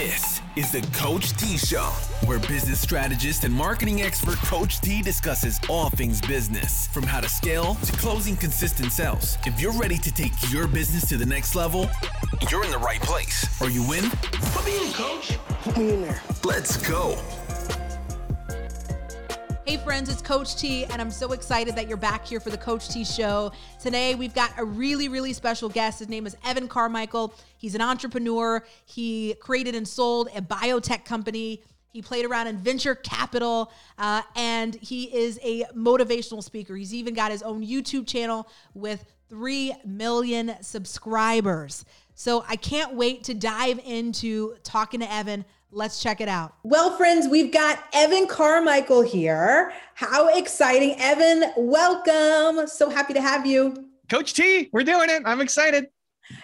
This is the Coach T Show, where business strategist and marketing expert Coach T discusses all things business, from how to scale to closing consistent sales. If you're ready to take your business to the next level, you're in the right place. Are you in? Put me in, coach. Put me in there. Let's go. Hey friends, it's Coach T, and I'm so excited that you're back here for the Coach T show. Today, we've got a really, really special guest. His name is Evan Carmichael. He's an entrepreneur. He created and sold a biotech company. He played around in venture capital, uh, and he is a motivational speaker. He's even got his own YouTube channel with 3 million subscribers. So I can't wait to dive into talking to Evan Let's check it out. Well, friends, we've got Evan Carmichael here. How exciting. Evan, welcome. So happy to have you. Coach T, we're doing it. I'm excited.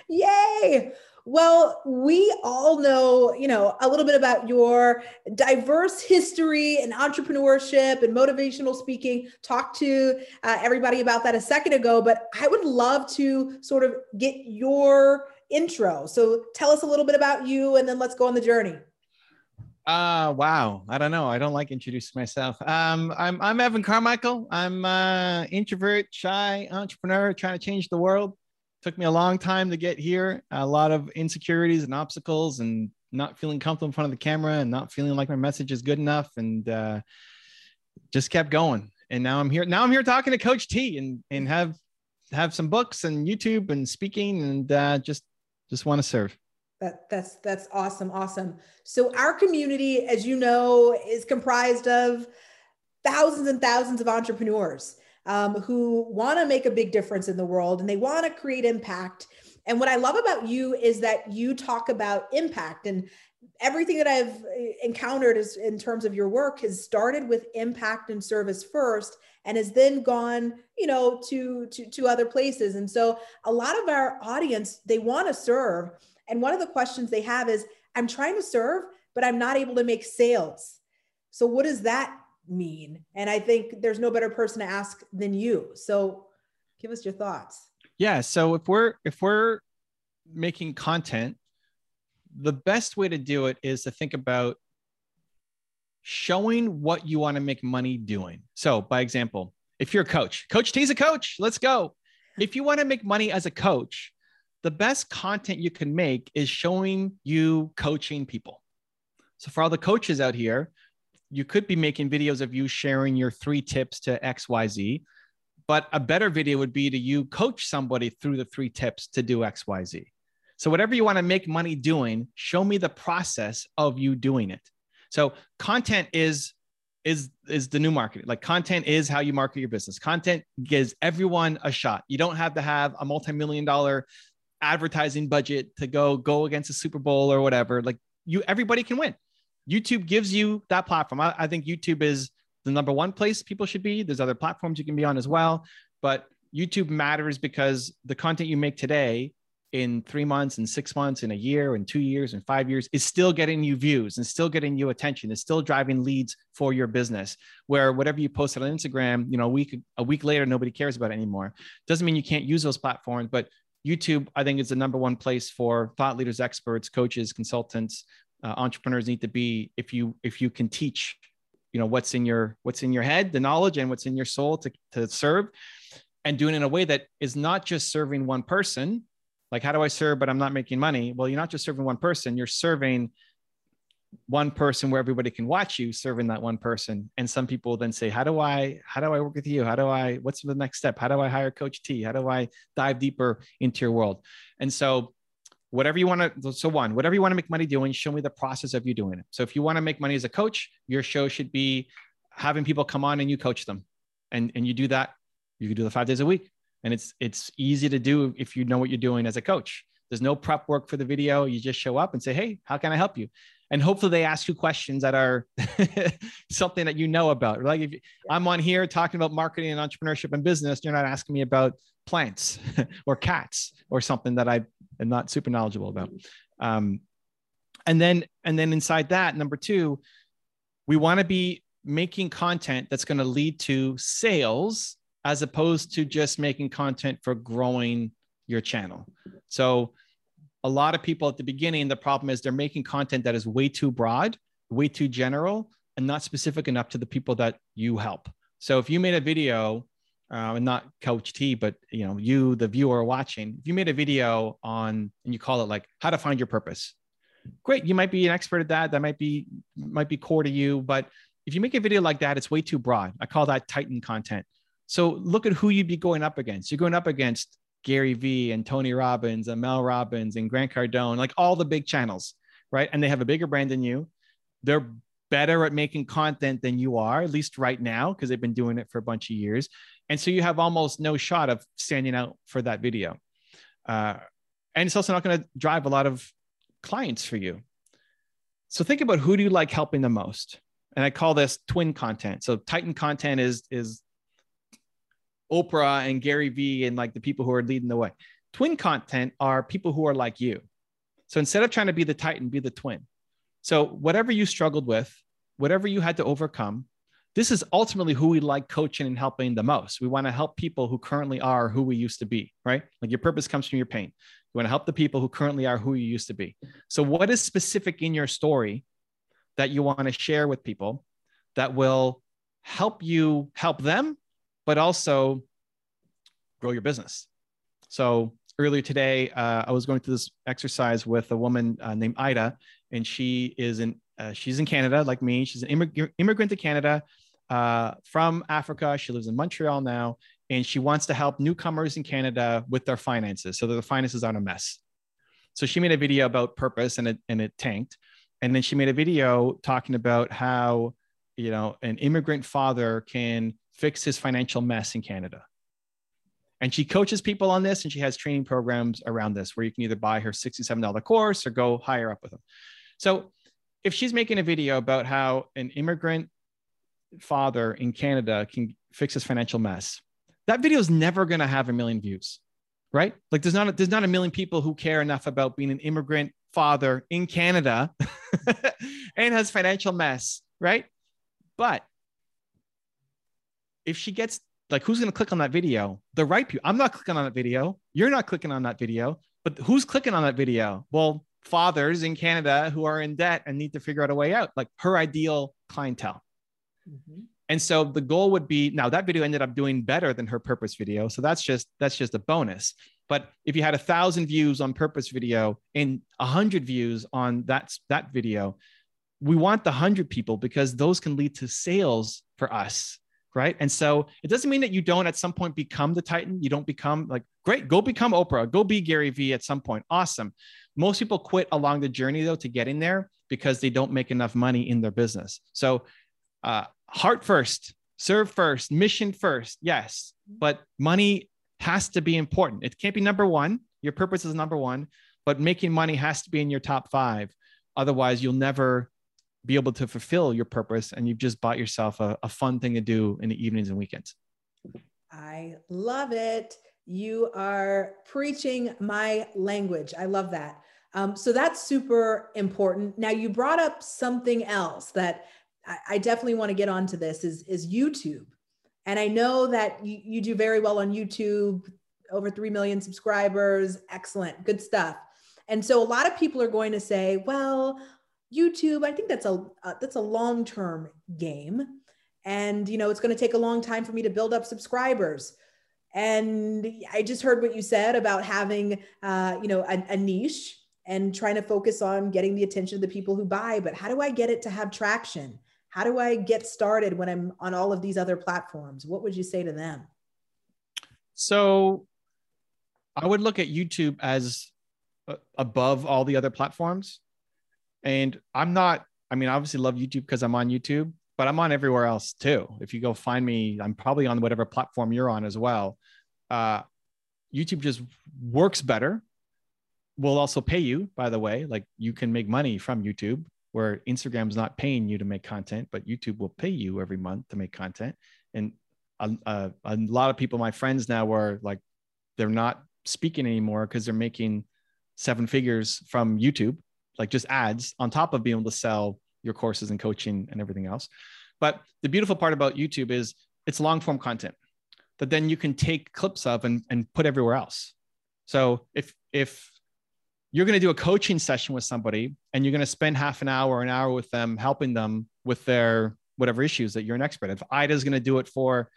Yay. Well, we all know, you know, a little bit about your diverse history and entrepreneurship and motivational speaking. Talked to uh, everybody about that a second ago, but I would love to sort of get your intro. So tell us a little bit about you and then let's go on the journey. Uh wow. I don't know. I don't like introducing myself. Um, I'm I'm Evan Carmichael. I'm uh introvert, shy entrepreneur trying to change the world. Took me a long time to get here. A lot of insecurities and obstacles and not feeling comfortable in front of the camera and not feeling like my message is good enough and uh just kept going. And now I'm here. Now I'm here talking to Coach T and and have have some books and YouTube and speaking and uh just just want to serve. That that's that's awesome, awesome. So our community, as you know, is comprised of thousands and thousands of entrepreneurs um, who want to make a big difference in the world and they want to create impact. And what I love about you is that you talk about impact and everything that I've uh, encountered is in terms of your work has started with impact and service first and has then gone you know to to, to other places and so a lot of our audience they want to serve and one of the questions they have is I'm trying to serve, but I'm not able to make sales. So, what does that mean? And I think there's no better person to ask than you. So, give us your thoughts. Yeah. So, if we're, if we're, making content the best way to do it is to think about showing what you want to make money doing. So, by example, if you're a coach, Coach T's a coach, let's go. If you want to make money as a coach, the best content you can make is showing you coaching people. So for all the coaches out here, you could be making videos of you sharing your three tips to XYZ, but a better video would be to you coach somebody through the three tips to do XYZ. So whatever you want to make money doing, show me the process of you doing it. So content is is is the new marketing. Like content is how you market your business. Content gives everyone a shot. You don't have to have a multi-million dollar advertising budget to go go against a Super Bowl or whatever. Like you, everybody can win. YouTube gives you that platform. I, I think YouTube is the number one place people should be. There's other platforms you can be on as well, but YouTube matters because the content you make today in three months and six months in a year and two years and five years is still getting you views and still getting you attention is still driving leads for your business where whatever you posted on instagram you know a week a week later nobody cares about anymore doesn't mean you can't use those platforms but YouTube, I think, is the number one place for thought leaders, experts, coaches, consultants, uh, entrepreneurs need to be. If you if you can teach, you know what's in your what's in your head, the knowledge, and what's in your soul to to serve, and doing it in a way that is not just serving one person. Like, how do I serve, but I'm not making money? Well, you're not just serving one person. You're serving one person where everybody can watch you serving that one person. And some people then say how do i how do i work with you? How do i what's the next step? How do i hire coach t? How do i dive deeper into your world? And so whatever you want to so one whatever you want to make money doing show me the process of you doing it. So if you want to make money as a coach your show should be having people come on and you coach them. And and you do that you can do the five days a week. And it's it's easy to do if you know what you're doing as a coach. There's no prep work for the video. You just show up and say hey how can i help you and hopefully they ask you questions that are something that you know about. Like if I'm on here talking about marketing and entrepreneurship and business, you're not asking me about plants or cats or something that I am not super knowledgeable about. Um, and then and then inside that, number two, we want to be making content that's going to lead to sales as opposed to just making content for growing your channel. So a lot of people at the beginning, the problem is they're making content that is way too broad, way too general, and not specific enough to the people that you help. So if you made a video, uh, and not Coach T, but you know, you, the viewer watching, if you made a video on and you call it like how to find your purpose, great. You might be an expert at that. That might be might be core to you. But if you make a video like that, it's way too broad. I call that Titan content. So look at who you'd be going up against. You're going up against Gary Vee and Tony Robbins and Mel Robbins and Grant Cardone, like all the big channels, right? And they have a bigger brand than you. They're better at making content than you are, at least right now, because they've been doing it for a bunch of years. And so you have almost no shot of standing out for that video. Uh, and it's also not going to drive a lot of clients for you. So think about who do you like helping the most? And I call this twin content. So Titan content is is Oprah and Gary Vee and like the people who are leading the way. Twin content are people who are like you. So instead of trying to be the Titan, be the twin. So whatever you struggled with, whatever you had to overcome, this is ultimately who we like coaching and helping the most. We want to help people who currently are who we used to be, right? Like your purpose comes from your pain. You want to help the people who currently are who you used to be. So, what is specific in your story that you want to share with people that will help you help them, but also grow your business? So, earlier today, uh, I was going through this exercise with a woman uh, named Ida, and she is in uh, she's in Canada, like me. She's an immig- immigrant to Canada uh, from Africa. She lives in Montreal now, and she wants to help newcomers in Canada with their finances so that the finances aren't a mess. So she made a video about purpose and it, and it tanked. And then she made a video talking about how, you know, an immigrant father can fix his financial mess in Canada. And she coaches people on this and she has training programs around this where you can either buy her $67 course or go higher up with them. So if she's making a video about how an immigrant father in Canada can fix his financial mess. That video is never going to have a million views, right? Like there's not a, there's not a million people who care enough about being an immigrant father in Canada and has financial mess, right? But if she gets like who's going to click on that video? The right people. I'm not clicking on that video. You're not clicking on that video. But who's clicking on that video? Well, fathers in Canada who are in debt and need to figure out a way out, like her ideal clientele. Mm-hmm. And so the goal would be now that video ended up doing better than her purpose video. So that's just that's just a bonus. But if you had a thousand views on purpose video and a hundred views on that that video, we want the hundred people because those can lead to sales for us. Right. And so it doesn't mean that you don't at some point become the Titan. You don't become like, great, go become Oprah, go be Gary Vee at some point. Awesome. Most people quit along the journey though to getting there because they don't make enough money in their business. So uh, heart first, serve first, mission first. Yes, but money has to be important. It can't be number one. Your purpose is number one, but making money has to be in your top five. Otherwise, you'll never be able to fulfill your purpose and you've just bought yourself a, a fun thing to do in the evenings and weekends. I love it. You are preaching my language. I love that. Um, so that's super important. Now, you brought up something else that I, I definitely want to get onto this is, is YouTube. And I know that you, you do very well on YouTube, over 3 million subscribers. Excellent. Good stuff. And so a lot of people are going to say, well, YouTube, I think that's a uh, that's a long-term game. And you know, it's going to take a long time for me to build up subscribers. And I just heard what you said about having uh, you know, a, a niche and trying to focus on getting the attention of the people who buy, but how do I get it to have traction? How do I get started when I'm on all of these other platforms? What would you say to them? So I would look at YouTube as uh, above all the other platforms. And I'm not, I mean, I obviously love YouTube because I'm on YouTube, but I'm on everywhere else too. If you go find me, I'm probably on whatever platform you're on as well. Uh, YouTube just works better. Will also pay you, by the way. Like you can make money from YouTube where Instagram's not paying you to make content, but YouTube will pay you every month to make content. And a, a, a lot of people, my friends now, are like, they're not speaking anymore because they're making seven figures from YouTube, like just ads on top of being able to sell your courses and coaching and everything else. But the beautiful part about YouTube is it's long form content that then you can take clips of and, and put everywhere else. So if if you're going to do a coaching session with somebody and you're going to spend half an hour, an hour with them, helping them with their whatever issues that you're an expert. If Ida's going to do it for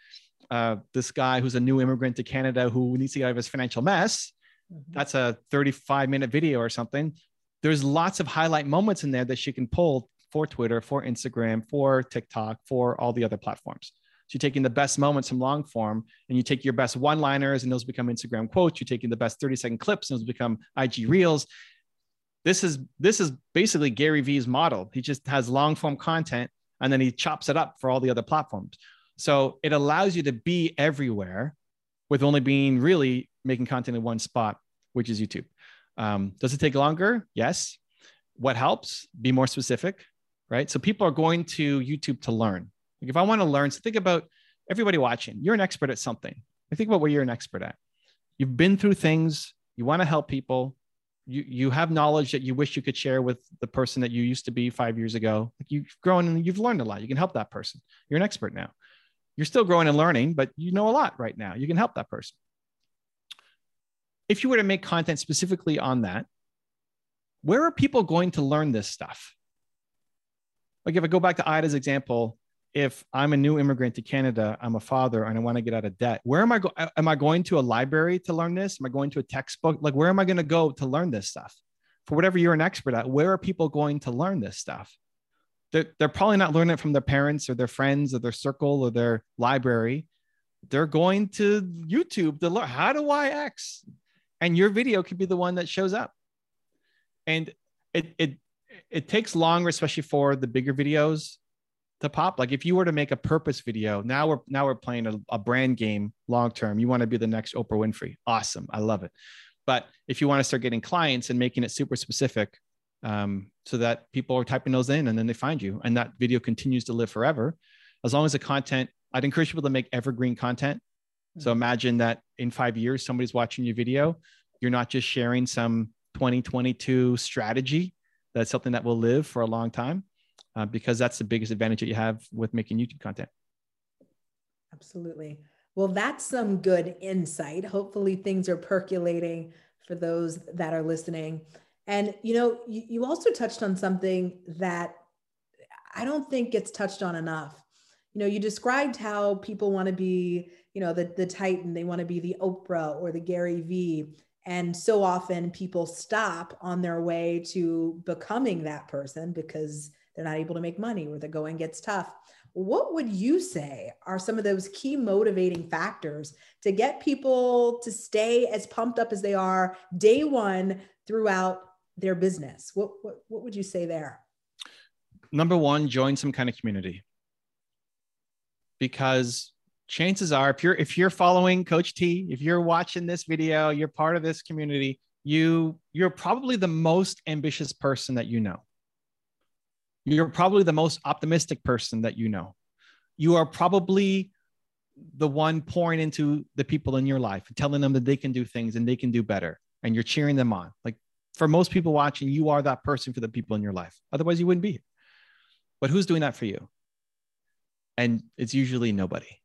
uh, this guy who's a new immigrant to Canada who needs to get out of his financial mess, mm-hmm. that's a 35 minute video or something. There's lots of highlight moments in there that she can pull for Twitter, for Instagram, for TikTok, for all the other platforms. So you're taking the best moments from long form and you take your best one liners and those become Instagram quotes. You're taking the best 30 second clips and those become IG reels. This is this is basically Gary Vee's model. He just has long form content and then he chops it up for all the other platforms. So it allows you to be everywhere with only being really making content in one spot, which is YouTube. Um, does it take longer? Yes. What helps? Be more specific, right? So people are going to YouTube to learn. Like if I want to learn, so think about everybody watching. You're an expert at something. I think about what you're an expert at. You've been through things. You want to help people. You you have knowledge that you wish you could share with the person that you used to be five years ago. Like you've grown and you've learned a lot. You can help that person. You're an expert now. You're still growing and learning, but you know a lot right now. You can help that person. If you were to make content specifically on that, where are people going to learn this stuff? Like if I go back to Ida's example, if I'm a new immigrant to Canada, I'm a father and I want to get out of debt, where am I go? Am I going to a library to learn this? Am I going to a textbook? Like, where am I going to go to learn this stuff? For whatever you're an expert at, where are people going to learn this stuff? They're, they're probably not learning it from their parents or their friends or their circle or their library. They're going to YouTube to learn how do I X, and your video could be the one that shows up. And it it it takes longer, especially for the bigger videos to pop. Like if you were to make a purpose video now we're now we're playing a, a brand game long term. You want to be the next oprah winfrey. Awesome. I love it. But if you want to start getting clients and making it super specific um, so that people are typing those in and then they find you and that video continues to live forever as long as the content i'd encourage people to make evergreen content so imagine that in five years somebody's watching your video you're not just sharing some 2022 strategy that's something that will live for a long time uh, because that's the biggest advantage that you have with making YouTube content. Absolutely. Well, that's some good insight. Hopefully, things are percolating for those that are listening. And, you know, you, you also touched on something that I don't think gets touched on enough. You know, you described how people want to be, you know, the, the Titan, they want to be the Oprah or the Gary Vee. And so often people stop on their way to becoming that person because they're not able to make money or the going gets tough. What would you say are some of those key motivating factors to get people to stay as pumped up as they are day one throughout their business? What, what, what would you say there? Number one, join some kind of community. Because chances are if you're if you're following coach t if you're watching this video you're part of this community you you're probably the most ambitious person that you know you're probably the most optimistic person that you know. You are probably the one pouring into the people in your life, telling them that they can do things and they can do better. And you're cheering them on. Like for most people watching, you are that person for the people in your life. Otherwise, you wouldn't be here. But who's doing that for you? And it's usually nobody.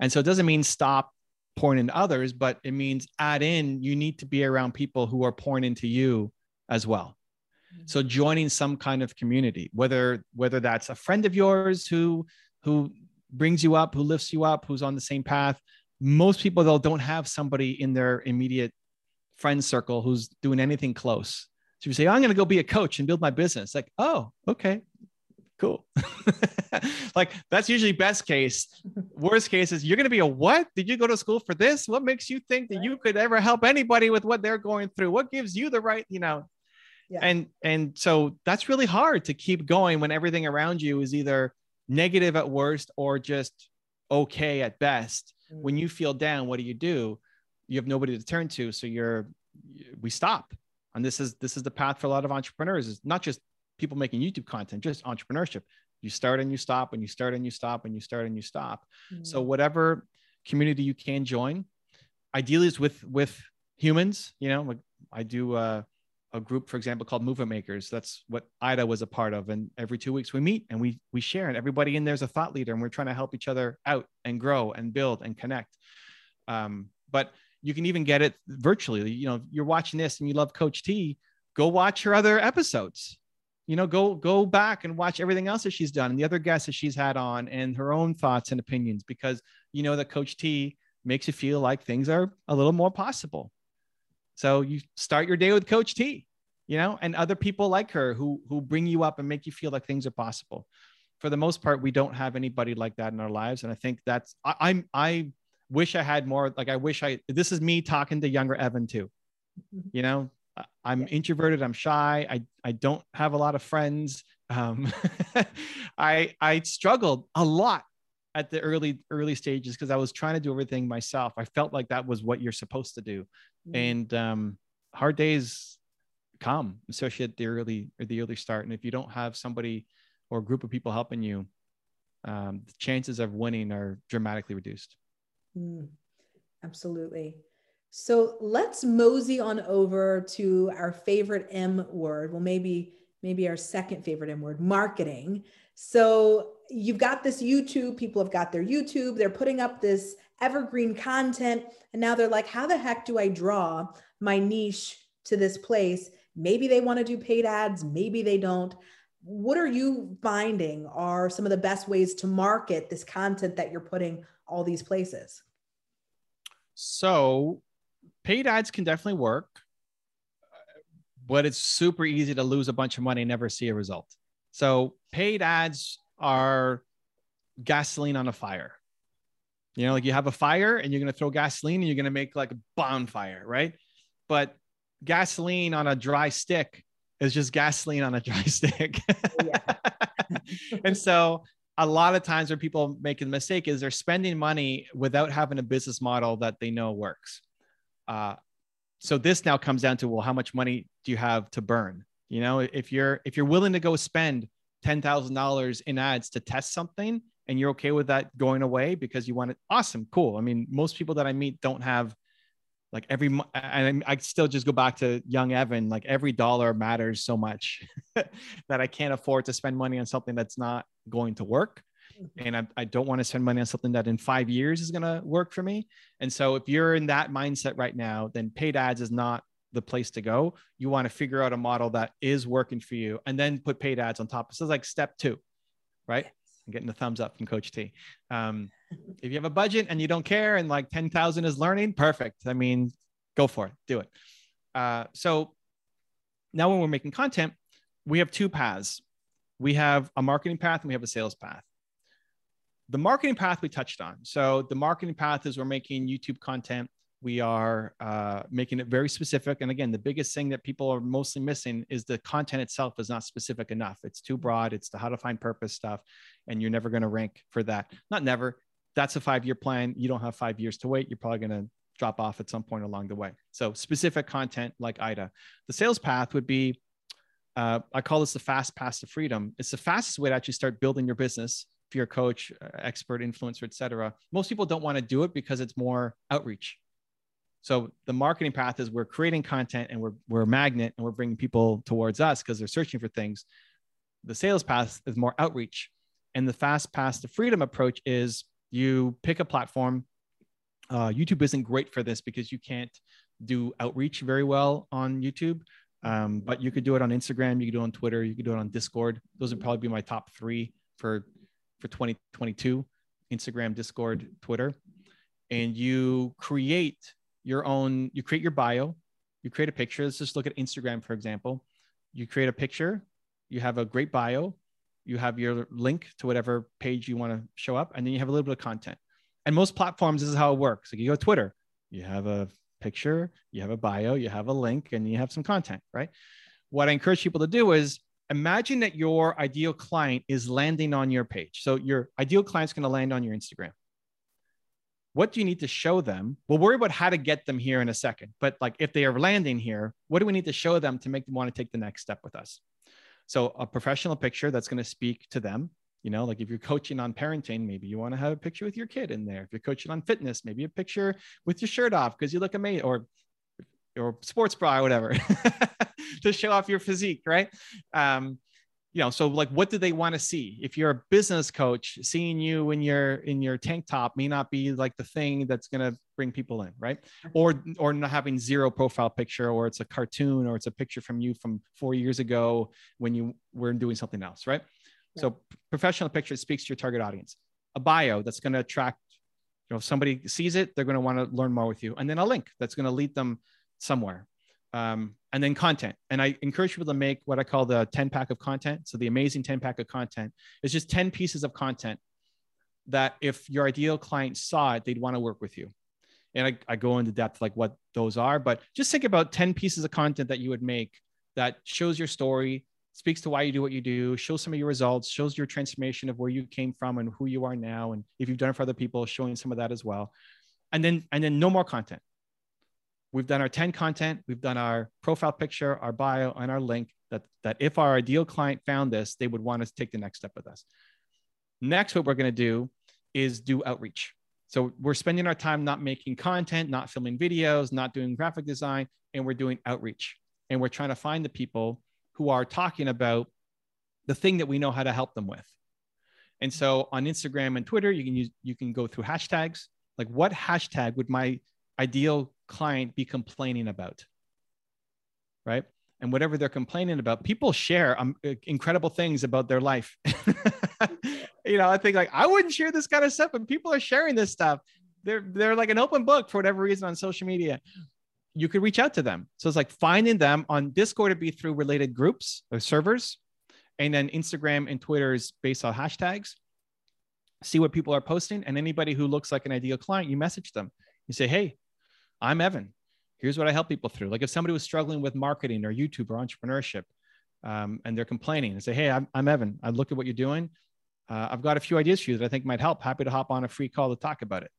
And so it doesn't mean stop pouring into others, but it means add in, you need to be around people who are pouring into you as well. Mm-hmm. So joining some kind of community, whether whether that's a friend of yours who who brings you up, who lifts you up, who's on the same path. Most people though don't have somebody in their immediate friend circle who's doing anything close. So you say, oh, I'm going to go be a coach and build my business. Like, oh, okay, cool. like that's usually best case. Worst case is you're going to be a what? Did you go to school for this? What makes you think that you could ever help anybody with what they're going through? What gives you the right, you know? Yeah. And and so that's really hard to keep going when everything around you is either negative at worst or just okay at best. Mm-hmm. When you feel down, what do you do? You have nobody to turn to, so you're we stop. And this is this is the path for a lot of entrepreneurs. Is not just people making YouTube content, just entrepreneurship. You start and you stop, and you start and you stop, and you start and you stop. Mm-hmm. So whatever community you can join, ideally is with with humans. You know, like I do. Uh, a group, for example, called Movement Makers. That's what Ida was a part of. And every two weeks we meet and we we share, and everybody in there is a thought leader, and we're trying to help each other out and grow and build and connect. Um, but you can even get it virtually. You know, you're watching this and you love Coach T, go watch her other episodes. You know, go go back and watch everything else that she's done and the other guests that she's had on and her own thoughts and opinions because you know that Coach T makes you feel like things are a little more possible. So you start your day with Coach T, you know, and other people like her who who bring you up and make you feel like things are possible. For the most part, we don't have anybody like that in our lives, and I think that's I, I'm I wish I had more. Like I wish I. This is me talking to younger Evan too. Mm-hmm. You know, I'm introverted. I'm shy. I I don't have a lot of friends. Um, I I struggled a lot at the early early stages because I was trying to do everything myself. I felt like that was what you're supposed to do, mm-hmm. and um, hard days come, especially at the early or the early start. And if you don't have somebody or a group of people helping you, um, the chances of winning are dramatically reduced. Mm, absolutely. So let's mosey on over to our favorite M word. Well, maybe maybe our second favorite M word, marketing. So you've got this YouTube, people have got their YouTube, they're putting up this evergreen content, and now they're like, how the heck do I draw my niche to this place? Maybe they want to do paid ads, maybe they don't. What are you finding are some of the best ways to market this content that you're putting all these places? So, paid ads can definitely work, but it's super easy to lose a bunch of money and never see a result. So, paid ads are gasoline on a fire. You know, like you have a fire and you're going to throw gasoline and you're going to make like a bonfire, right? But gasoline on a dry stick is just gasoline on a dry stick. and so a lot of times where people make a mistake is they're spending money without having a business model that they know works. Uh, so this now comes down to well, how much money do you have to burn? You know, if you're if you're willing to go spend ten thousand dollars in ads to test something, and you're okay with that going away because you want it, awesome, cool. I mean, most people that I meet don't have like every and I still just go back to young Evan like every dollar matters so much that I can't afford to spend money on something that's not going to work. And I, I don't want to spend money on something that in five years is going to work for me and so if you're in that mindset right now then paid ads is not the place to go you want to figure out a model that is working for you and then put paid ads on top so it's like step two right I'm getting the thumbs up from Coach T. Um, if you have a budget and you don't care and like 10,000 is learning, perfect. I mean, go for it, do it. Uh, so now when we're making content, we have two paths. We have a marketing path and we have a sales path. The marketing path we touched on. So the marketing path is we're making YouTube content we are uh, making it very specific. And again, the biggest thing that people are mostly missing is the content itself is not specific enough. It's too broad. It's the how to find purpose stuff, and you're never going to rank for that. Not never. That's a five year plan. You don't have five years to wait. You're probably going to drop off at some point along the way. So specific content like Ida. The sales path would be, uh, I call this the fast path to freedom. It's the fastest way to actually start building your business. If coach, uh, expert, influencer, etc. Most people don't want to do it because it's more outreach so the marketing path is we're creating content and we're, we're a magnet and we're bringing people towards us because they're searching for things. The sales path is more outreach. And the fast path to freedom approach is you pick a platform. Uh, YouTube isn't great for this because you can't do outreach very well on YouTube. Um, but you could do it on Instagram, you could do it on Twitter, you could do it on Discord. Those would probably be my top three for for 2022: Instagram, Discord, Twitter. And you create your own, you create your bio, you create a picture. Let's just look at Instagram, for example. You create a picture, you have a great bio, you have your link to whatever page you want to show up, and then you have a little bit of content. And most platforms, this is how it works. Like you go to Twitter, you have a picture, you have a bio, you have a link, and you have some content, right? What I encourage people to do is imagine that your ideal client is landing on your page. So your ideal client's going to land on your Instagram what do you need to show them? We'll worry about how to get them here in a second. But like if they are landing here, what do we need to show them to make them want to take the next step with us? So a professional picture that's going to speak to them. You know, like if you're coaching on parenting, maybe you want to have a picture with your kid in there. If you're coaching on fitness, maybe a picture with your shirt off because you look amazing, or or sports bra or whatever, to show off your physique, right? Um, you know so like what do they want to see if you're a business coach seeing you in your in your tank top may not be like the thing that's going to bring people in, right? Or or not having zero profile picture, or it's a cartoon, or it's a picture from you from four years ago when you were doing something else, right? Yeah. So professional picture speaks to your target audience. A bio that's going to attract, you know, if somebody sees it, they're going to want to learn more with you, and then a link that's going to lead them somewhere. Um, and then content. And I encourage people to make what I call the 10 pack of content. So the amazing 10 pack of content is just 10 pieces of content that if your ideal client saw it, they'd want to work with you. And I, I go into depth like what those are, but just think about 10 pieces of content that you would make that shows your story, speaks to why you do what you do, shows some of your results, shows your transformation of where you came from and who you are now. And if you've done it for other people, showing some of that as well. And then, and then no more content. We've done our 10 content, we've done our profile picture, our bio, and our link that, that if our ideal client found this, they would want us to take the next step with us. Next, what we're going to do is do outreach. So we're spending our time not making content, not filming videos, not doing graphic design, and we're doing outreach. And we're trying to find the people who are talking about the thing that we know how to help them with. And so on Instagram and Twitter, you can use you can go through hashtags. Like what hashtag would my ideal client be complaining about? Right? And whatever they're complaining about, people share um, incredible things about their life. you know, I think like I wouldn't share this kind of stuff, but people are sharing this stuff. They're they're like an open book for whatever reason on social media. You could reach out to them. So it's like finding them on Discord to be through related groups or servers, and then Instagram and Twitter is based on hashtags. See what people are posting, and anybody who looks like an ideal client, you message them. You say, "Hey, I'm Evan. Here's what I help people through." Like if somebody was struggling with marketing or YouTube or entrepreneurship, um, and they're complaining and say, Hey, I'm, I'm Evan. I looked at what you're doing uh, I've got a few ideas for you that I think might help. Happy to hop on a free call to talk about it.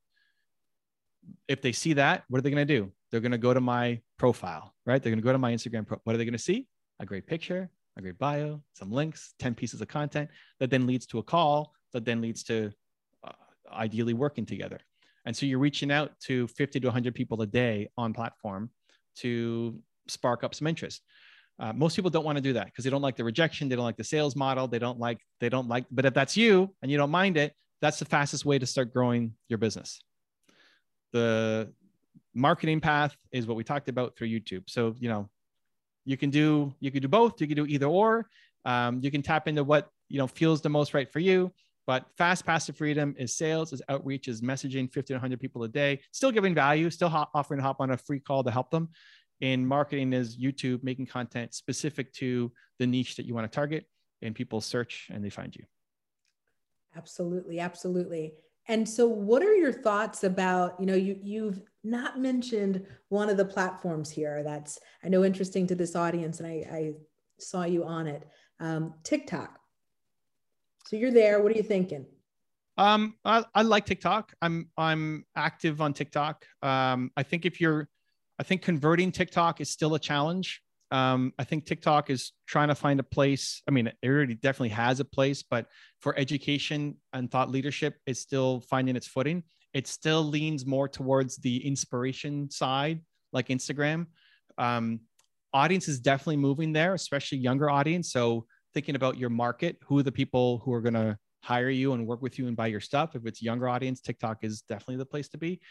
If they see that, what are they going to do? They're going to go to my profile, right? They're going to go to my Instagram. Pro- what are they going to see? A great picture, a great bio, some links, 10 pieces of content that then leads to a call that then leads to uh, ideally working together. And so you're reaching out to 50 to 100 people a day on platform to spark up some interest. Uh, most people don't want to do that because they don't like the rejection. They don't like the sales model. They don't like, they don't like, but if that's you and you don't mind it, that's the fastest way to start growing your business. The marketing path is what we talked about through YouTube. So, you know, you can do, you can do both. You can do either or. Um, you can tap into what, you know, feels the most right for you. But fast path to freedom is sales, is outreach, is messaging 50 to 100 people a day, still giving value, still hop, offering to hop on a free call to help them in marketing is YouTube making content specific to the niche that you want to target and people search and they find you. Absolutely, absolutely. And so what are your thoughts about, you know, you you've not mentioned one of the platforms here that's I know interesting to this audience and I, I saw you on it. Um, TikTok. So you're there. What are you thinking? Um, I, I like TikTok. I'm I'm active on TikTok. Um, I think if you're I think converting TikTok is still a challenge. Um, I think TikTok is trying to find a place. I mean, it already definitely has a place, but for education and thought leadership, it's still finding its footing. It still leans more towards the inspiration side, like Instagram. Um, audience is definitely moving there, especially younger audience. So thinking about your market, who are the people who are going to hire you and work with you and buy your stuff. If it's younger audience, TikTok is definitely the place to be.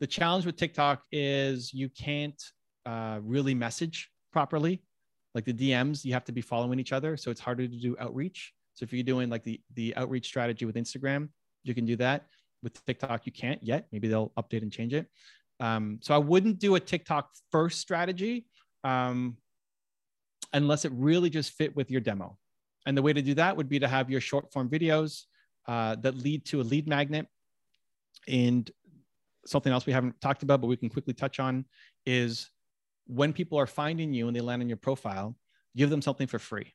The challenge with TikTok is you can't uh, really message properly. Like the DMs, you have to be following each other. So it's harder to do outreach. So if you're doing like the, the outreach strategy with Instagram, you can do that. With TikTok, you can't yet. Maybe they'll update and change it. Um, so I wouldn't do a TikTok first strategy um, unless it really just fit with your demo. And the way to do that would be to have your short form videos uh, that lead to a lead magnet and something else we haven't talked about, but we can quickly touch on is when people are finding you and they land on your profile, give them something for free.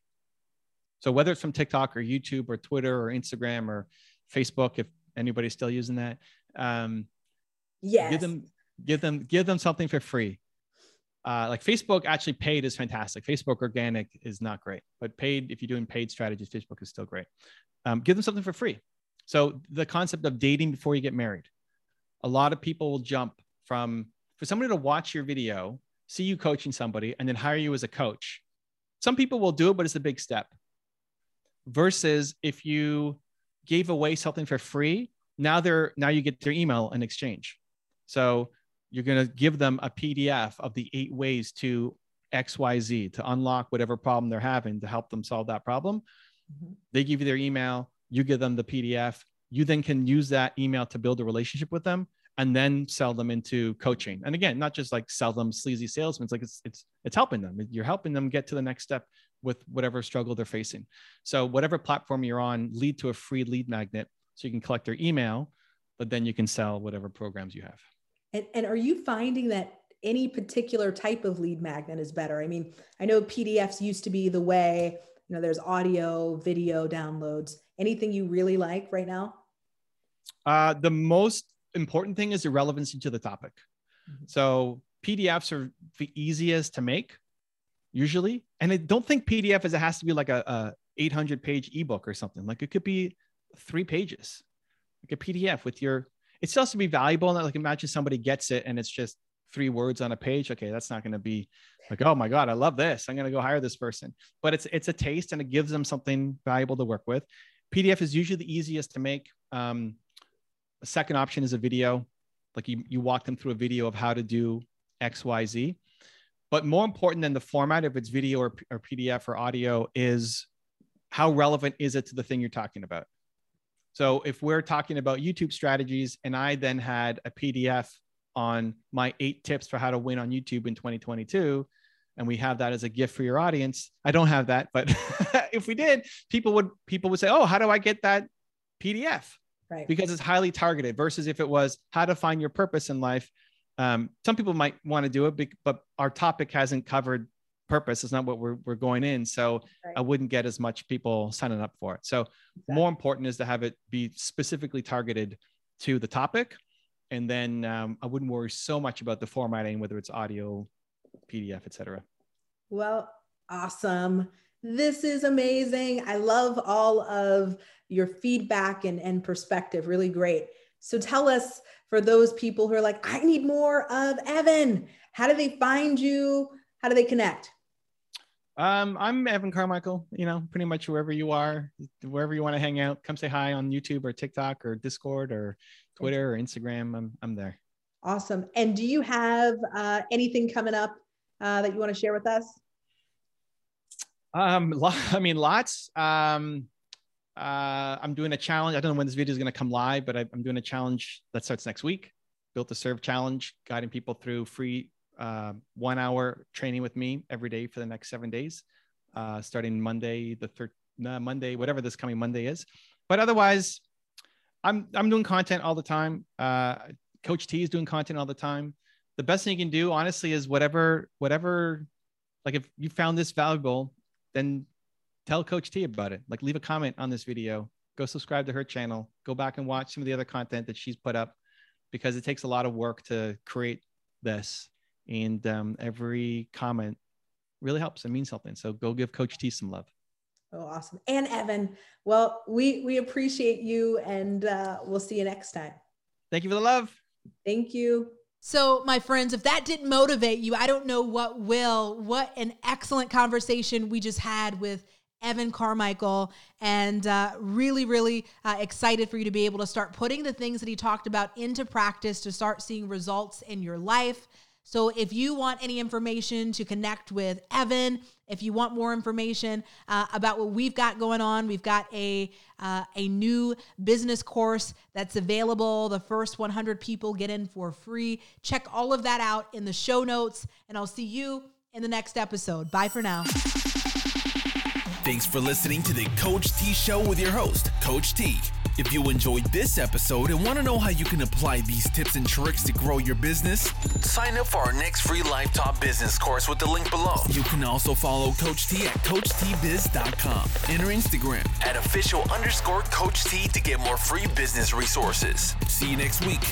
So whether it's from TikTok or YouTube or Twitter or Instagram or Facebook, if anybody's still using that, um, yes. give them give them give them something for free. Uh, like Facebook actually paid is fantastic. Facebook organic is not great, but paid if you're doing paid strategies, Facebook is still great. Um, give them something for free. So the concept of dating before you get married a lot of people will jump from for somebody to watch your video, see you coaching somebody, and then hire you as a coach. Some people will do it, but it's a big step. Versus if you gave away something for free, now they're now you get their email in exchange. So you're going to give them a PDF of the eight ways to XYZ to unlock whatever problem they're having to help them solve that problem. Mm-hmm. They give you their email, you give them the PDF. You then can use that email to build a relationship with them and then sell them into coaching. And again, not just like sell them sleazy salesmen. It's like it's it's it's helping them. You're helping them get to the next step with whatever struggle they're facing. So whatever platform you're on, lead to a free lead magnet so you can collect their email, but then you can sell whatever programs you have. And, and are you finding that any particular type of lead magnet is better? I mean, I know PDFs used to be the way, you know, there's audio, video downloads. Anything you really like right now? Uh, the most important thing is the relevancy to the topic. Mm-hmm. So PDFs are the easiest to make usually. And I don't think PDF is it has to be like a, a 800 page ebook or something. Like it could be three pages, like a PDF with your, it still has to be valuable. And like imagine somebody gets it and it's just three words on a page. Okay, that's not going to be like, oh my God, I love this. I'm going to go hire this person. But it's it's a taste and it gives them something valuable to work with. PDF is usually the easiest to make. Um, a second option is a video. Like you, you walk them through a video of how to do X, Y, Z. But more important than the format, if it's video or, or PDF or audio, is how relevant is it to the thing you're talking about? So if we're talking about YouTube strategies and I then had a PDF on my eight tips for how to win on YouTube in 2022, and we have that as a gift for your audience, I don't have that, but if we did, people would people would say, "Oh, how do I get that PDF?" Right. Because it's highly targeted versus if it was how to find your purpose in life. Um, some people might want to do it, but our topic hasn't covered purpose. It's not what we're, we're going in. So right. I wouldn't get as much people signing up for it. So exactly. more important is to have it be specifically targeted to the topic. And then um, I wouldn't worry so much about the formatting, whether it's audio, PDF, etc. Well, awesome. This is amazing. I love all of your feedback and, and perspective. Really great. So tell us for those people who are like, I need more of Evan, how do they find you? How do they connect? Um, I'm Evan Carmichael, you know, pretty much wherever you are, wherever you want to hang out, come say hi on YouTube or TikTok or Discord or Twitter or Instagram. I'm, I'm there. Awesome. And do you have uh, anything coming up uh, that you want to share with us? Um, I mean, lots. Um, uh, I'm doing a challenge. I don't know when this video is going to come live, but I, am doing a challenge that starts next week. Built to serve challenge, guiding people through free uh, one hour training with me every day for the next seven days, uh, starting Monday, the third, Monday, whatever this coming Monday is. But otherwise, I'm I'm doing content all the time. Uh, Coach T is doing content all the time. The best thing you can do, honestly, is whatever whatever. Like if you found this valuable, then tell Coach T about it. Like leave a comment on this video. Go subscribe to her channel. Go back and watch some of the other content that she's put up because it takes a lot of work to create this. And um, every comment really helps and means something. So go give Coach T some love. Oh, awesome. And Evan, well, we we appreciate you and uh, we'll see you next time. Thank you for the love. Thank you. So, my friends, if that didn't motivate you, I don't know what will. What an excellent conversation we just had with Evan Carmichael, and uh, really, really uh, excited for you to be able to start putting the things that he talked about into practice to start seeing results in your life. So if you want any information to connect with Evan, if you want more information uh, about what we've got going on, we've got a uh, a new business course that's available. The first 100 people get in for free. Check all of that out in the show notes, and I'll see you in the next episode. Bye for now. Thanks for listening to the Coach T Show with your host, Coach T. If you enjoyed this episode and want to know how you can apply these tips and tricks to grow your business, sign up for our next free Live Lifetop Business course with the link below. You can also follow Coach T at CoachTBiz.com and our Instagram at official underscore Coach T to get more free business resources. See you next week.